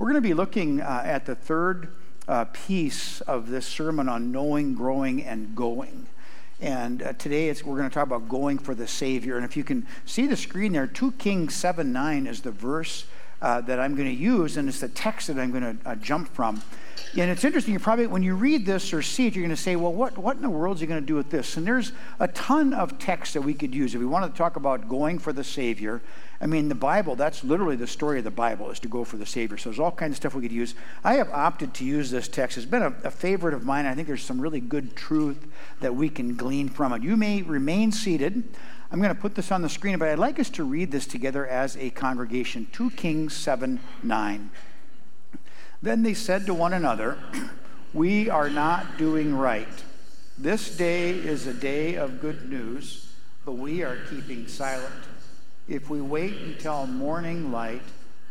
We're going to be looking uh, at the third uh, piece of this sermon on knowing, growing, and going. And uh, today we're going to talk about going for the Savior. And if you can see the screen there, 2 Kings 7 9 is the verse uh, that I'm going to use, and it's the text that I'm going to uh, jump from. And it's interesting, you probably, when you read this or see it, you're going to say, well, what, what in the world is he going to do with this? And there's a ton of text that we could use. If we wanted to talk about going for the Savior, I mean, the Bible, that's literally the story of the Bible, is to go for the Savior. So there's all kinds of stuff we could use. I have opted to use this text. It's been a, a favorite of mine. I think there's some really good truth that we can glean from it. You may remain seated. I'm going to put this on the screen, but I'd like us to read this together as a congregation 2 Kings 7 9. Then they said to one another, We are not doing right. This day is a day of good news, but we are keeping silent. If we wait until morning light,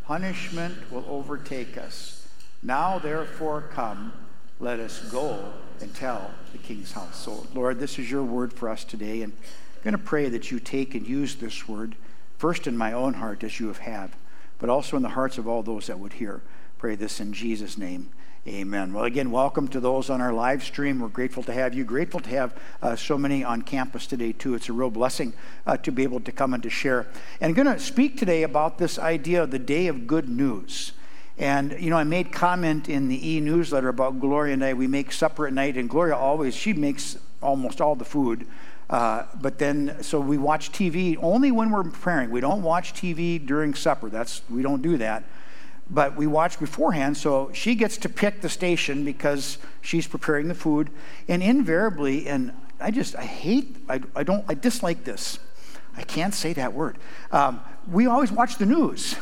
punishment will overtake us. Now, therefore, come, let us go and tell the king's house. So, Lord, this is your word for us today, and I'm going to pray that you take and use this word, first in my own heart, as you have, but also in the hearts of all those that would hear. Pray this in Jesus' name. Amen. Well, again, welcome to those on our live stream. We're grateful to have you. Grateful to have uh, so many on campus today, too. It's a real blessing uh, to be able to come and to share. And I'm going to speak today about this idea of the day of good news. And, you know, I made comment in the e newsletter about Gloria and I. We make supper at night, and Gloria always, she makes almost all the food. Uh, but then, so we watch TV only when we're preparing. We don't watch TV during supper. That's, we don't do that but we watch beforehand. So she gets to pick the station because she's preparing the food. And invariably, and I just, I hate, I, I don't, I dislike this. I can't say that word. Um, we always watch the news.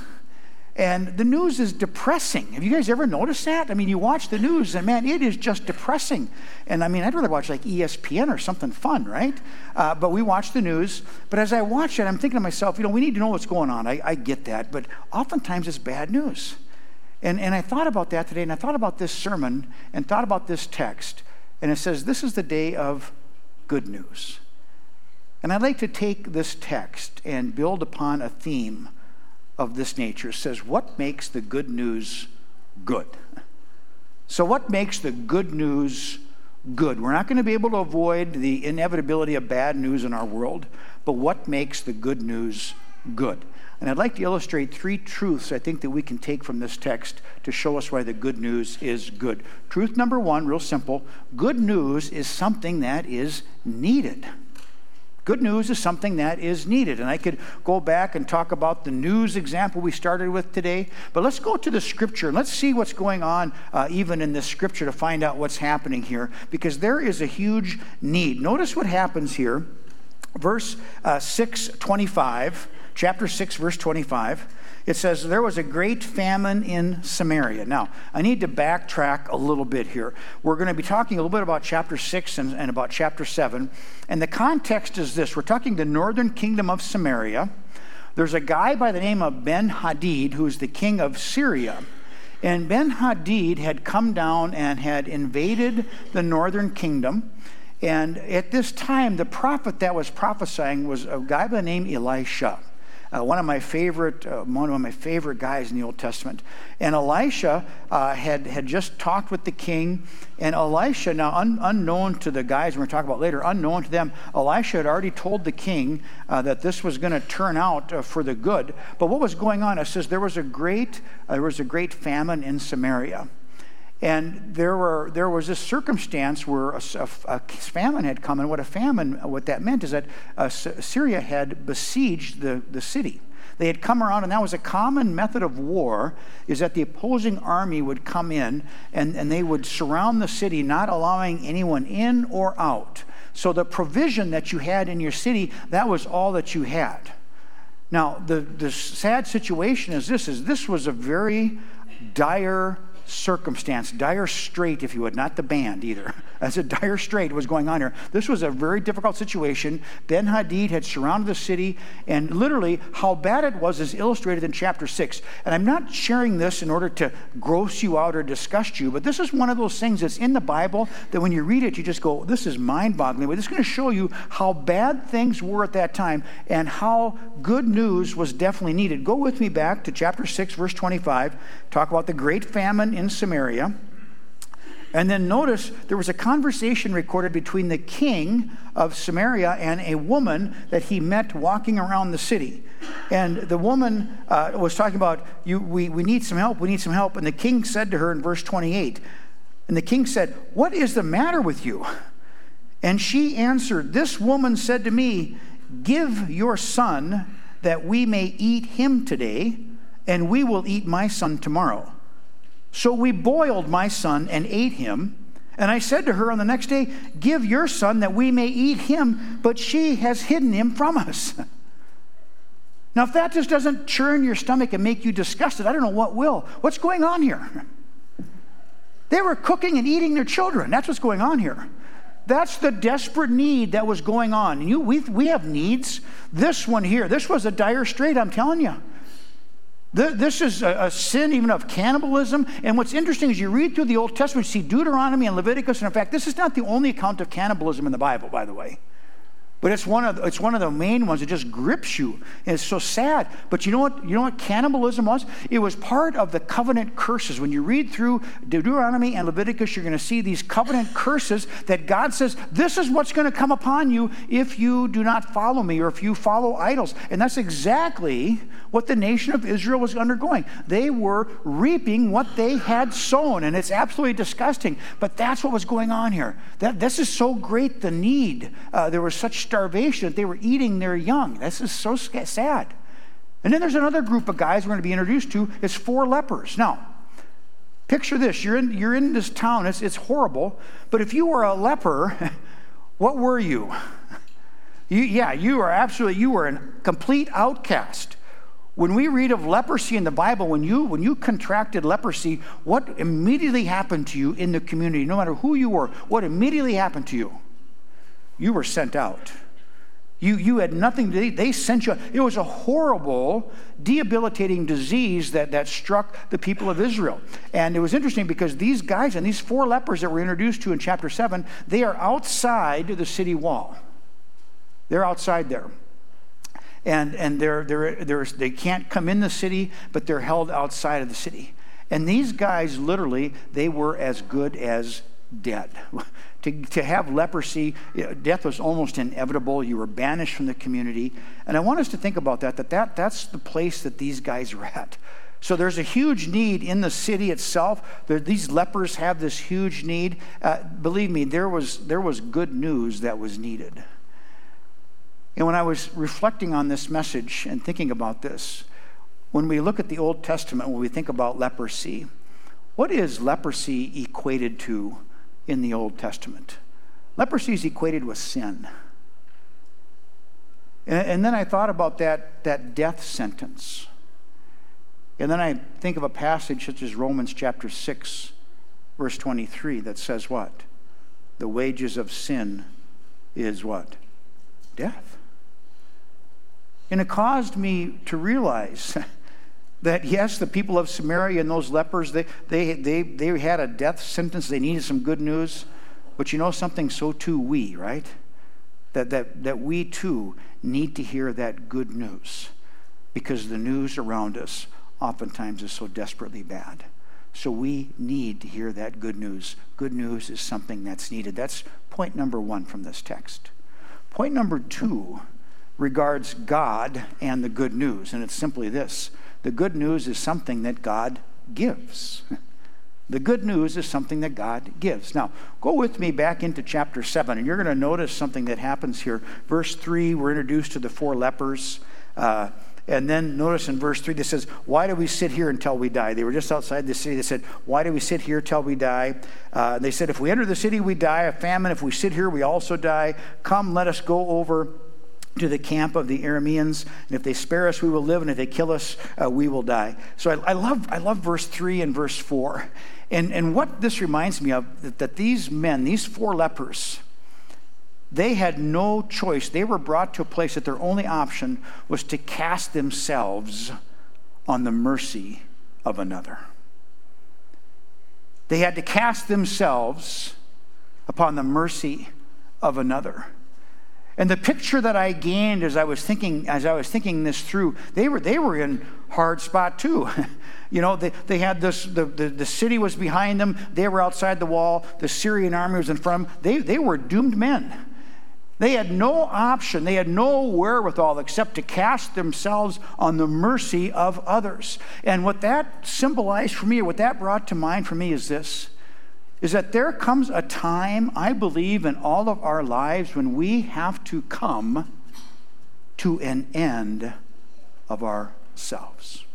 And the news is depressing. Have you guys ever noticed that? I mean, you watch the news and man, it is just depressing. And I mean, I'd rather watch like ESPN or something fun, right? Uh, but we watch the news. But as I watch it, I'm thinking to myself, you know, we need to know what's going on. I, I get that. But oftentimes it's bad news. And, and I thought about that today, and I thought about this sermon and thought about this text. And it says, This is the day of good news. And I'd like to take this text and build upon a theme of this nature. Says, What makes the good news good? So, what makes the good news good? We're not going to be able to avoid the inevitability of bad news in our world, but what makes the good news good? And I'd like to illustrate three truths I think that we can take from this text to show us why the good news is good. Truth number one, real simple good news is something that is needed. Good news is something that is needed. And I could go back and talk about the news example we started with today, but let's go to the scripture and let's see what's going on uh, even in this scripture to find out what's happening here, because there is a huge need. Notice what happens here. Verse uh, 625, chapter 6, verse 25 it says, There was a great famine in Samaria. Now, I need to backtrack a little bit here. We're going to be talking a little bit about chapter 6 and, and about chapter 7. And the context is this we're talking the northern kingdom of Samaria. There's a guy by the name of Ben Hadad, who's the king of Syria. And Ben Hadad had come down and had invaded the northern kingdom. And at this time, the prophet that was prophesying was a guy by the name Elisha uh, one of my favorite, uh, one of my favorite guys in the Old Testament. And Elisha uh, had, had just talked with the king. And Elisha, now un, unknown to the guys we're going to talk about later, unknown to them, Elisha had already told the king uh, that this was going to turn out uh, for the good. But what was going on? It says there was a great, uh, there was a great famine in Samaria. And there, were, there was this circumstance where a, a, a, famine had come, and what a famine, what that meant is that uh, Syria had besieged the, the city. They had come around, and that was a common method of war, is that the opposing army would come in and, and they would surround the city, not allowing anyone in or out. So the provision that you had in your city, that was all that you had. Now, the, the sad situation is this, is this was a very dire circumstance, dire strait, if you would, not the band either. As a dire strait was going on here. This was a very difficult situation. Ben Hadad had surrounded the city, and literally how bad it was is illustrated in chapter 6. And I'm not sharing this in order to gross you out or disgust you, but this is one of those things that's in the Bible that when you read it, you just go, this is mind boggling. But it's going to show you how bad things were at that time and how good news was definitely needed. Go with me back to chapter 6, verse 25, talk about the great famine in Samaria. And then notice there was a conversation recorded between the king of Samaria and a woman that he met walking around the city. And the woman uh, was talking about, you, we, we need some help, we need some help. And the king said to her in verse 28, and the king said, What is the matter with you? And she answered, This woman said to me, Give your son that we may eat him today, and we will eat my son tomorrow. So we boiled my son and ate him. And I said to her on the next day, Give your son that we may eat him, but she has hidden him from us. now, if that just doesn't churn your stomach and make you disgusted, I don't know what will. What's going on here? They were cooking and eating their children. That's what's going on here. That's the desperate need that was going on. You, we, we have needs. This one here, this was a dire strait, I'm telling you. This is a, sin even of cannibalism. And what's interesting is you read through the Old Testament, you see Deuteronomy and Leviticus. And in fact, this is not the only account of cannibalism in the Bible, by the way. But it's one of it's one of the main ones that just grips you. And it's so sad. But you know what? You know what cannibalism was? It was part of the covenant curses. When you read through Deuteronomy and Leviticus, you're going to see these covenant curses that God says, "This is what's going to come upon you if you do not follow me or if you follow idols." And that's exactly what the nation of Israel was undergoing. They were reaping what they had sown, and it's absolutely disgusting. But that's what was going on here. That this is so great the need. Uh, there was such starvation that they were eating their young. This is so sad. And then there's another group of guys we're going to be introduced to. It's four lepers. Now, picture this you're in, you're in this town, it's, it's horrible, but if you were a leper, what were you? you? Yeah, you are absolutely, you were a complete outcast. When we read of leprosy in the Bible, when you, when you contracted leprosy, what immediately happened to you in the community, no matter who you were, what immediately happened to you? You were sent out. You, you had nothing to eat. They sent you. It was a horrible, debilitating disease that, that struck the people of Israel. And it was interesting because these guys and these four lepers that we're introduced to in chapter 7, they are outside the city wall. They're outside there. And, and they're, they're, they're, they can't come in the city, but they're held outside of the city. And these guys, literally, they were as good as dead. To, to have leprosy, death was almost inevitable. You were banished from the community. And I want us to think about that, that, that that's the place that these guys were at. So there's a huge need in the city itself. There, these lepers have this huge need. Uh, believe me, there was, there was good news that was needed. And when I was reflecting on this message and thinking about this, when we look at the Old Testament, when we think about leprosy, what is leprosy equated to in the Old Testament. Leprosy is equated with sin. And, and then I thought about that, that death sentence. And then I think of a passage such as Romans chapter 6, verse 23, that says what? The wages of sin is what? Death. And it caused me to realize that yes, the people of Samaria and those lepers, they, they, they, they had a death sentence. They needed some good news. But you know something? So too we, right? That, that, that we too need to hear that good news because the news around us oftentimes is so desperately bad. So we need to hear that good news. Good news is something that's needed. That's point number one from this text. Point number two regards God and the good news, and it's simply this the good news is something that God gives. The good news is something that God gives. Now, go with me back into chapter 7, and you're going to notice something that happens here. Verse 3, we're introduced to the four lepers. Uh, and then notice in verse 3, it says, Why do we sit here until we die? They were just outside the city. They said, Why do we sit here till we die? Uh, they said, If we enter the city, we die. of famine. If we sit here, we also die. Come, let us go over to the camp of the Arameans. And if they spare us, we will live, and if they kill us, uh, we will die. So I, I, love, I love verse 3 and verse 4. And, and what this reminds me of, that, that these men, these four lepers, they had no choice. They were brought to a place that their only option was to cast themselves on the mercy of another. They had to cast themselves upon the mercy of another. And the picture that I gained as I was thinking, as I was thinking this through, they were, they were in hard spot too. you know, they, they had this, the, the, the city was behind them, they were outside the wall, the Syrian army was in front of them. They, they were doomed men. They had no option, they had no wherewithal except to cast themselves on the mercy of others. And what that symbolized for me, or what that brought to mind for me, is this is that there comes a time, I believe, in all of our lives when we have to come to an end of ourselves.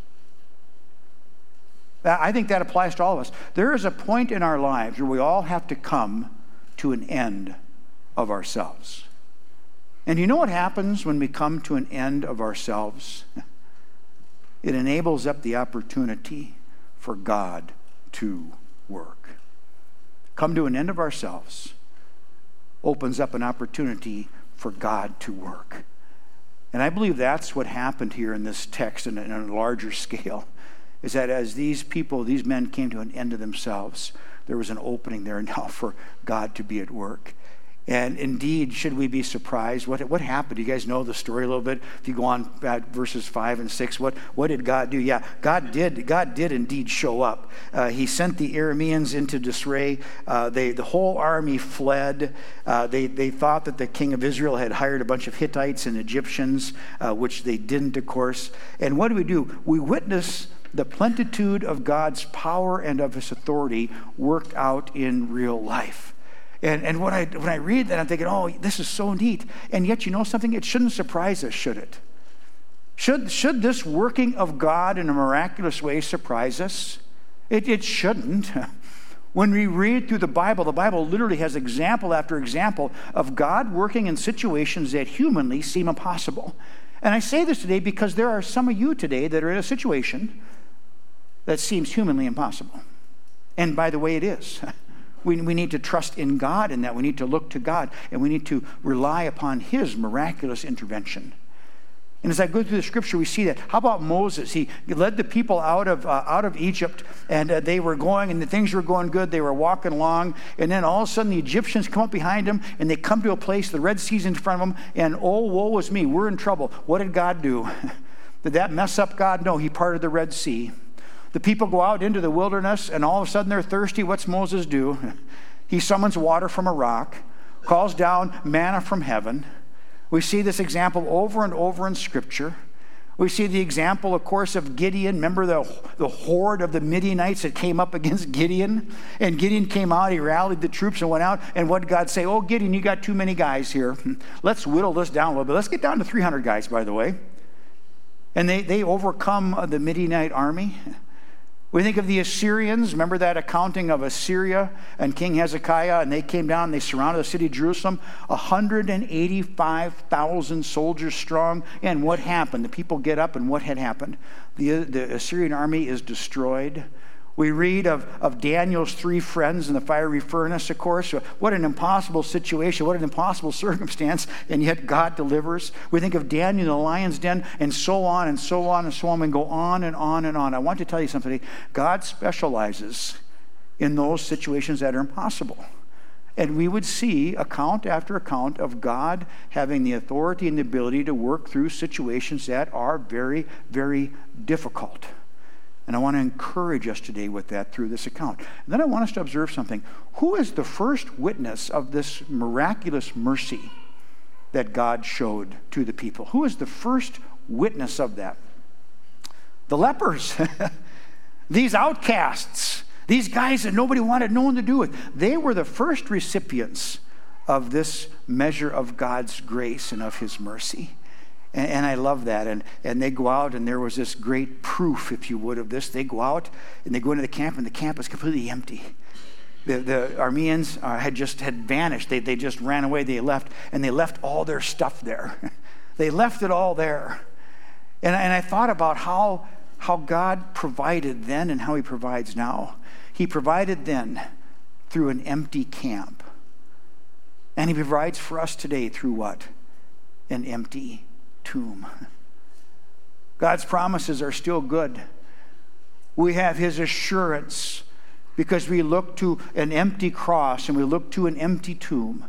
I think that applies to all of us. There is a point in our lives where we all have to come to an end of ourselves. And you know what happens when we come to an end of ourselves? It enables up the opportunity for God to work. Come to an end of ourselves opens up an opportunity for God to work. And I believe that's what happened here in this text in a larger scale. Is that as these people, these men came to an end of themselves, there was an opening there now for God to be at work. And indeed, should we be surprised? What, what happened? You guys know the story a little bit. If you go on verses five and six, what, what did God do? Yeah, God did. God did indeed show up. Uh, he sent the Arameans into disarray. Uh, they, the whole army fled. Uh, they, they thought that the king of Israel had hired a bunch of Hittites and Egyptians, uh, which they didn't, of course. And what do we do? We witness the plenitude of God's power and of His authority worked out in real life. And, and when, I, when I read that, I'm thinking, oh, this is so neat. And yet, you know something? It shouldn't surprise us, should it? Should, should this working of God in a miraculous way surprise us? It, it shouldn't. When we read through the Bible, the Bible literally has example after example of God working in situations that humanly seem impossible. And I say this today because there are some of you today that are in a situation that seems humanly impossible. And by the way, it is. We, we need to trust in God in that. We need to look to God and we need to rely upon His miraculous intervention. And as I go through the scripture, we see that. How about Moses? He led the people out of, uh, out of Egypt, and uh, they were going, and the things were going good. They were walking along, and then all of a sudden the Egyptians come up behind them, and they come to a place, the Red Sea's in front of them, and oh, woe is me, we're in trouble. What did God do? did that mess up God? No, He parted the Red Sea. The people go out into the wilderness and all of a sudden they're thirsty. What's Moses do? He summons water from a rock, calls down manna from heaven. We see this example over and over in Scripture. We see the example, of course, of Gideon. Remember the, the horde of the Midianites that came up against Gideon? And Gideon came out, he rallied the troops and went out. And what did God say? Oh, Gideon, you got too many guys here. Let's whittle this down a little bit. Let's get down to 300 guys, by the way. And they, they overcome the Midianite army. We think of the Assyrians. Remember that accounting of Assyria and King Hezekiah, and they came down and they surrounded the city of Jerusalem, 185,000 soldiers strong. And what happened? The people get up, and what had happened? The, the Assyrian army is destroyed. We read of, of Daniel's three friends in the fiery furnace, of course. What an impossible situation, what an impossible circumstance, and yet God delivers. We think of Daniel in the lion's den, and so on and so on and so on, and go on and on and on. I want to tell you something. God specializes in those situations that are impossible. And we would see account after account of God having the authority and the ability to work through situations that are very, very difficult. And I want to encourage us today with that through this account. And then I want us to observe something. Who is the first witness of this miraculous mercy that God showed to the people? Who is the first witness of that? The lepers, these outcasts, these guys that nobody wanted no one to do with. They were the first recipients of this measure of God's grace and of his mercy. And, and, I love that. And, and they go out, and there was this great proof, if you would, of this. They go out and they go into the camp, and the camp is completely empty. The, the Arameans uh, had just had vanished. They, they just ran away. They left, and they left all their stuff there. They left it all there. And, and I thought about how, how God provided then and how He provides now. He provided then through an empty camp. And He provides for us today through what? An empty tomb. God's promises are still good. We have His assurance because we look to an empty cross and we look to an empty tomb.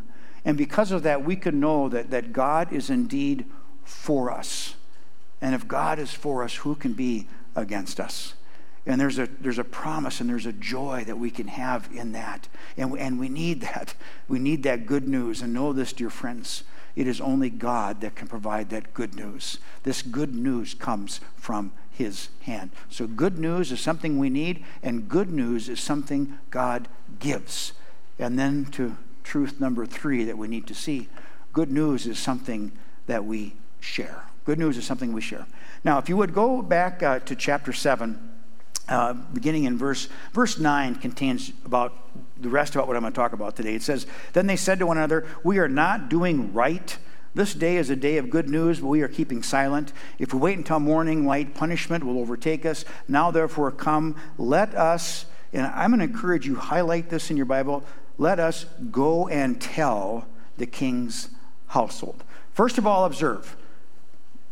And because of that, we can know that, that God is indeed for us. And if God is for us, who can be against us? And there's a, there's a promise and there's a joy that we can have in that. And, and we need that. We need that good news. And know this, dear friends, it is only God that can provide that good news. This good news comes from His hand. So, good news is something we need, and good news is something God gives. And then to truth number three that we need to see good news is something that we share. Good news is something we share. Now, if you would go back uh, to chapter 7, uh, beginning in verse verse 9 contains about the rest about what i'm going to talk about today. It says then they said to one another we are not doing right. This day is a day of good news but we are keeping silent. If we wait until morning light punishment will overtake us. Now therefore come let us and i'm going to encourage you highlight this in your bible. Let us go and tell the king's household. First of all observe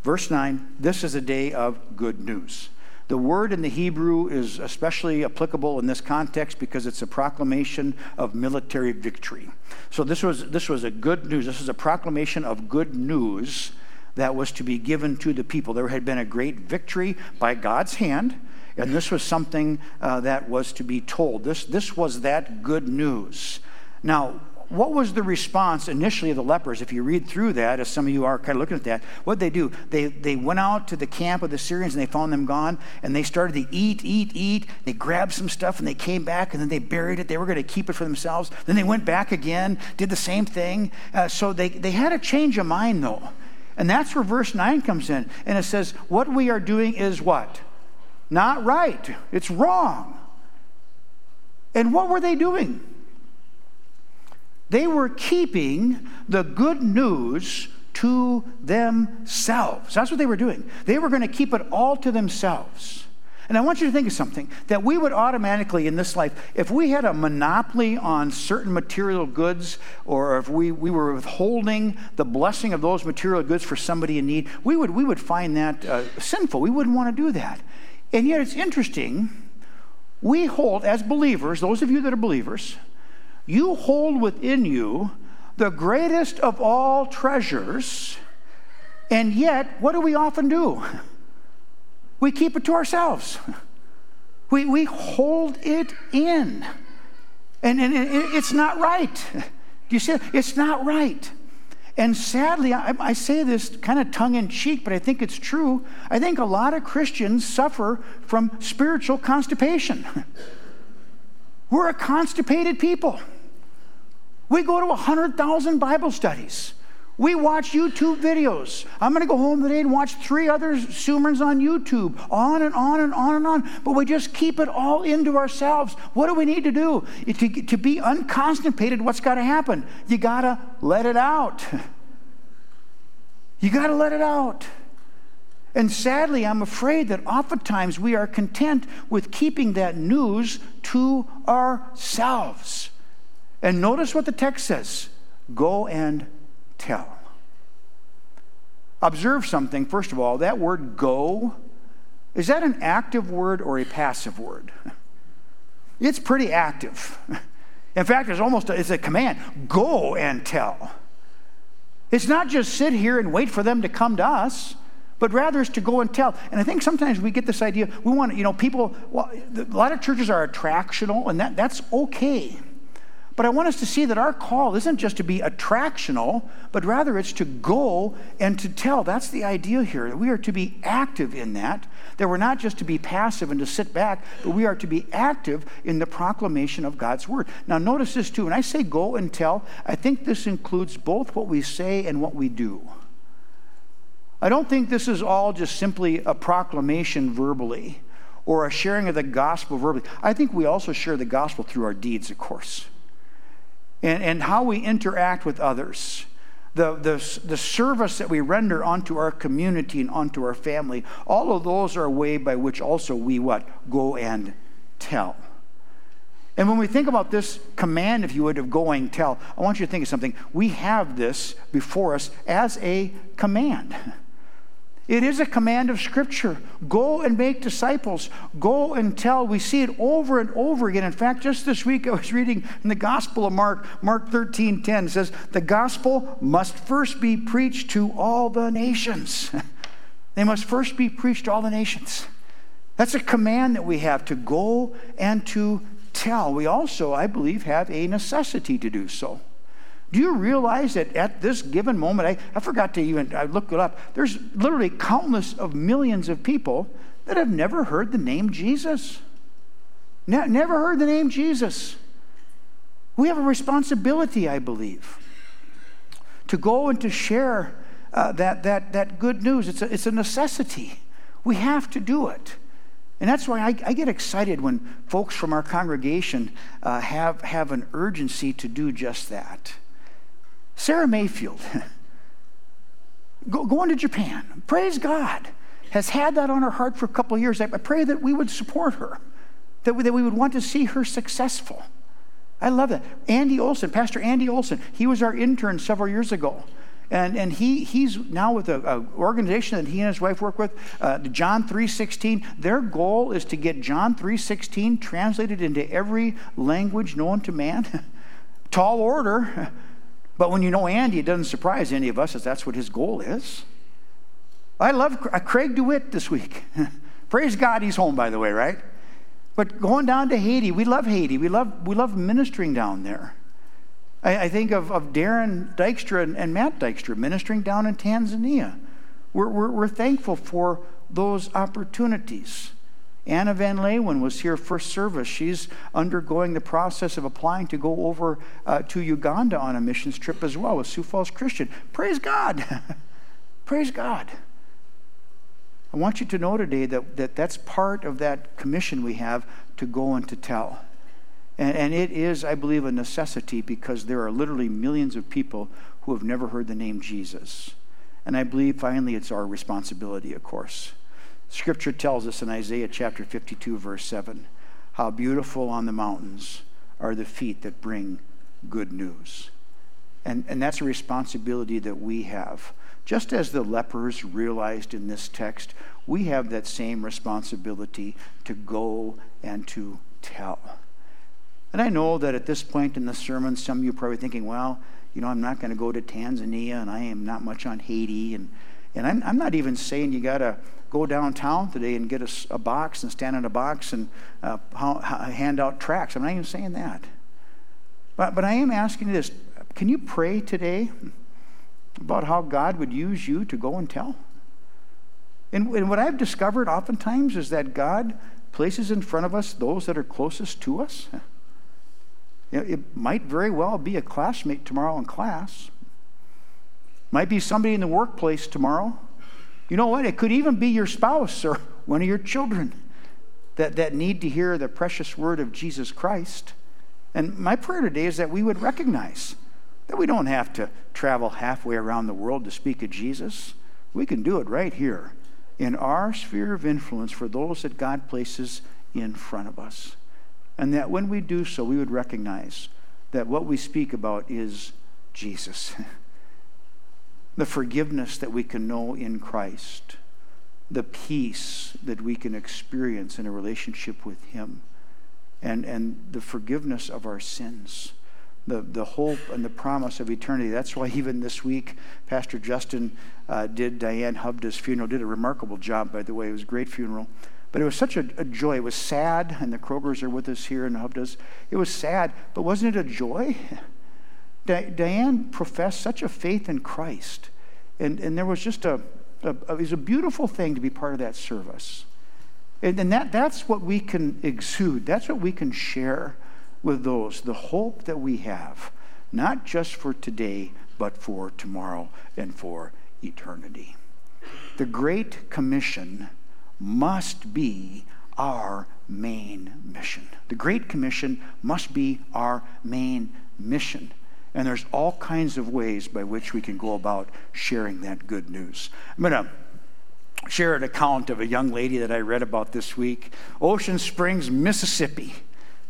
verse 9 this is a day of good news the word in the Hebrew is especially applicable in this context because it's a proclamation of military victory. So this was, this was a good news. This is a proclamation of good news that was to be given to the people. There had been a great victory by God's hand, and this was something uh, that was to be told. This, this was that good news. Now, what was the response initially of the lepers? If you read through that, as some of you are kind of looking at that, what did they do? They, they went out to the camp of the Syrians and they found them gone, and they started to eat, eat, eat. They grabbed some stuff and they came back and then they buried it. They were going to keep it for themselves. Then they went back again, did the same thing. Uh, so they, they had a change of mind, though. And that's where verse 9 comes in. And it says, What we are doing is what? Not right. It's wrong. And what were they doing? They were keeping the good news to themselves. That's what they were doing. They were going to keep it all to themselves. And I want you to think of something that we would automatically in this life, if we had a monopoly on certain material goods, or if we, we were withholding the blessing of those material goods for somebody in need, we would, we would find that uh, sinful. We wouldn't want to do that. And yet it's interesting. We hold, as believers, those of you that are believers, you hold within you the greatest of all treasures, and yet, what do we often do? We keep it to ourselves. We, we hold it in. And, and it's not right. Do you see? It's not right. And sadly, I, I say this kind of tongue in cheek, but I think it's true. I think a lot of Christians suffer from spiritual constipation. We're a constipated people. We go to 100,000 Bible studies. We watch YouTube videos. I'm going to go home today and watch three other sermons on YouTube, on and on and on and on. But we just keep it all into ourselves. What do we need to do? To, to be unconstipated, what's got to happen? You got to let it out. You got to let it out. And sadly, I'm afraid that oftentimes we are content with keeping that news to ourselves. And notice what the text says go and tell. Observe something, first of all, that word go, is that an active word or a passive word? It's pretty active. In fact, it's almost a, it's a command go and tell. It's not just sit here and wait for them to come to us, but rather is to go and tell. And I think sometimes we get this idea we want, you know, people, well, a lot of churches are attractional, and that, that's okay. But I want us to see that our call isn't just to be attractional, but rather it's to go and to tell. That's the idea here. That we are to be active in that. That we're not just to be passive and to sit back, but we are to be active in the proclamation of God's word. Now, notice this too. When I say go and tell, I think this includes both what we say and what we do. I don't think this is all just simply a proclamation verbally or a sharing of the gospel verbally. I think we also share the gospel through our deeds, of course and, and how we interact with others. the, the, the service that we render onto our community and onto our family, all of those are a way by which also we what? Go and tell. And when we think about this command, if you would, of going tell, I want you to think of something. We have this before us as a command. It is a command of Scripture. Go and make disciples. Go and tell. We see it over and over again. In fact, just this week I was reading in the Gospel of Mark, Mark 13 10 says, The gospel must first be preached to all the nations. they must first be preached to all the nations. That's a command that we have to go and to tell. We also, I believe, have a necessity to do so. Do you realize that at this given moment, I, I forgot to even, I looked it up, there's literally countless of millions of people that have never heard the name Jesus. Ne- never heard the name Jesus. We have a responsibility, I believe, to go and to share uh, that, that, that good news. It's a, it's a necessity. We have to do it. And that's why I, I, get excited when folks from our congregation uh, have, have an urgency to do just that. Sarah Mayfield, go, going to Japan, praise God, has had that on her heart for a couple of years. I, I pray that we would support her, that we, that we would want to see her successful. I love that. Andy Olson, Pastor Andy Olson, he was our intern several years ago. And, and he, he's now with an organization that he and his wife work with, uh, John 3.16. Their goal is to get John 3.16 translated into every language known to man. Tall order. But when you know Andy, it doesn't surprise any of us as that's what his goal is. I love uh, Craig DeWitt this week. Praise God, he's home, by the way, right? But going down to Haiti, we love Haiti. We love, we love ministering down there. I, I think of, of Darren Dykstra and, and, Matt Dykstra ministering down in Tanzania. We're, we're, we're thankful for those opportunities. Anna Van Leeuwen was here first service. She's undergoing the process of applying to go over uh, to Uganda on a missions trip as well with Sioux Falls Christian. Praise God. Praise God. I want you to know today that, that that's part of that commission we have to go and to tell. And, and it is, I believe, a necessity because there are literally millions of people who have never heard the name Jesus. And I believe finally it's our responsibility, of course. Scripture tells us in Isaiah chapter 52, verse 7, how beautiful on the mountains are the feet that bring good news. And, and that's a responsibility that we have. Just as the lepers realized in this text, we have that same responsibility to go and to tell. And I know that at this point in the sermon, some of you are probably thinking, well, you know, I'm not going to go to Tanzania and I am not much on Haiti. And, and I'm, I'm not even saying you got to go downtown today and get a, a box and stand in a box and uh, hand out tracts. I'm not even saying that. But, but I am asking you this can you pray today about how God would use you to go and tell? And, and what I've discovered oftentimes is that God places in front of us those that are closest to us. It might very well be a classmate tomorrow in class. Might be somebody in the workplace tomorrow. You know what? It could even be your spouse or one of your children that, that need to hear the precious word of Jesus Christ. And my prayer today is that we would recognize that we don't have to travel halfway around the world to speak of Jesus. We can do it right here in our sphere of influence for those that God places in front of us. And that when we do so, we would recognize that what we speak about is Jesus. the forgiveness that we can know in Christ, the peace that we can experience in a relationship with Him, and, and the forgiveness of our sins, the, the hope and the promise of eternity. That's why even this week, Pastor Justin uh, did Diane Hubda's funeral, did a remarkable job, by the way. It was a great funeral. But it was such a, a, joy. It was sad, and the Krogers are with us here in Hubdas. It was sad, but wasn't it a joy? Diane professed such a faith in Christ. And, and there was just a, a, it was a beautiful thing to be part of that service. And, and that, that's what we can exude, that's what we can share with those the hope that we have, not just for today, but for tomorrow and for eternity. The Great Commission must be our main mission. The Great Commission must be our main mission. And there's all kinds of ways by which we can go about sharing that good news. I'm going to share an account of a young lady that I read about this week Ocean Springs, Mississippi.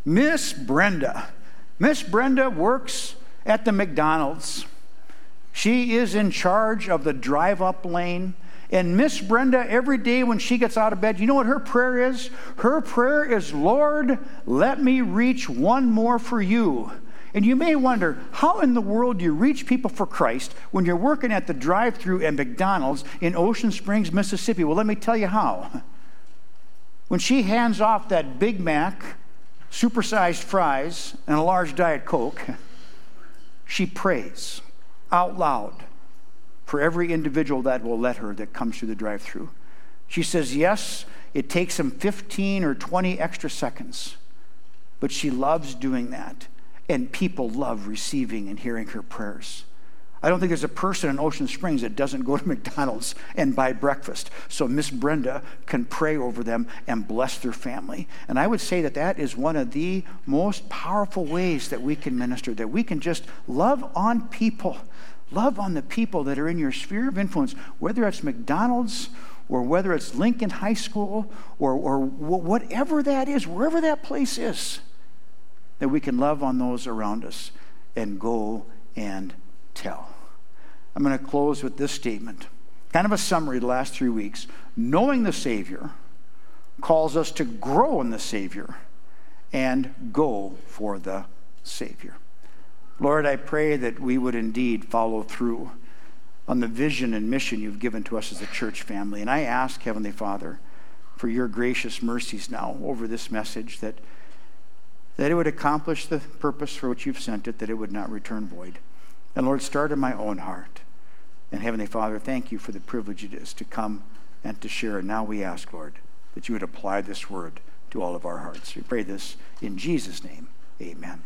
Miss Brenda. Miss Brenda works at the McDonald's. She is in charge of the drive up lane. And Miss Brenda, every day when she gets out of bed, you know what her prayer is? Her prayer is, Lord, let me reach one more for you. And you may wonder, how in the world do you reach people for Christ when you're working at the drive through at McDonald's in Ocean Springs, Mississippi? Well, let me tell you how. When she hands off that Big Mac, supersized fries, and a large Diet Coke, she prays out loud for every individual that will let her that comes through the drive through. She says, Yes, it takes them 15 or 20 extra seconds, but she loves doing that and people love receiving and hearing her prayers. I don't think there's a person in Ocean Springs that doesn't go to McDonald's and buy breakfast. So Miss Brenda can pray over them and bless their family. And I would say that that is one of the most powerful ways that we can minister, that we can just love on people. Love on the people that are in your sphere of influence, whether it's McDonald's or whether it's Lincoln High School or, or whatever that is, wherever that place is that we can love on those around us and go and tell. I'm going to close with this statement. Kind of a summary of the last three weeks. Knowing the Savior calls us to grow in the Savior and go for the Savior. Lord, I pray that we would indeed follow through on the vision and mission you've given to us as a church family. And I ask, Heavenly Father, for your gracious mercies now over this message that that it would accomplish the purpose for which you've sent it, that it would not return void. And Lord, start in my own heart. And Heavenly Father, thank you for the privilege it is to come and to share. And now we ask, Lord, that you would apply this word to all of our hearts. We pray this in Jesus' name. Amen.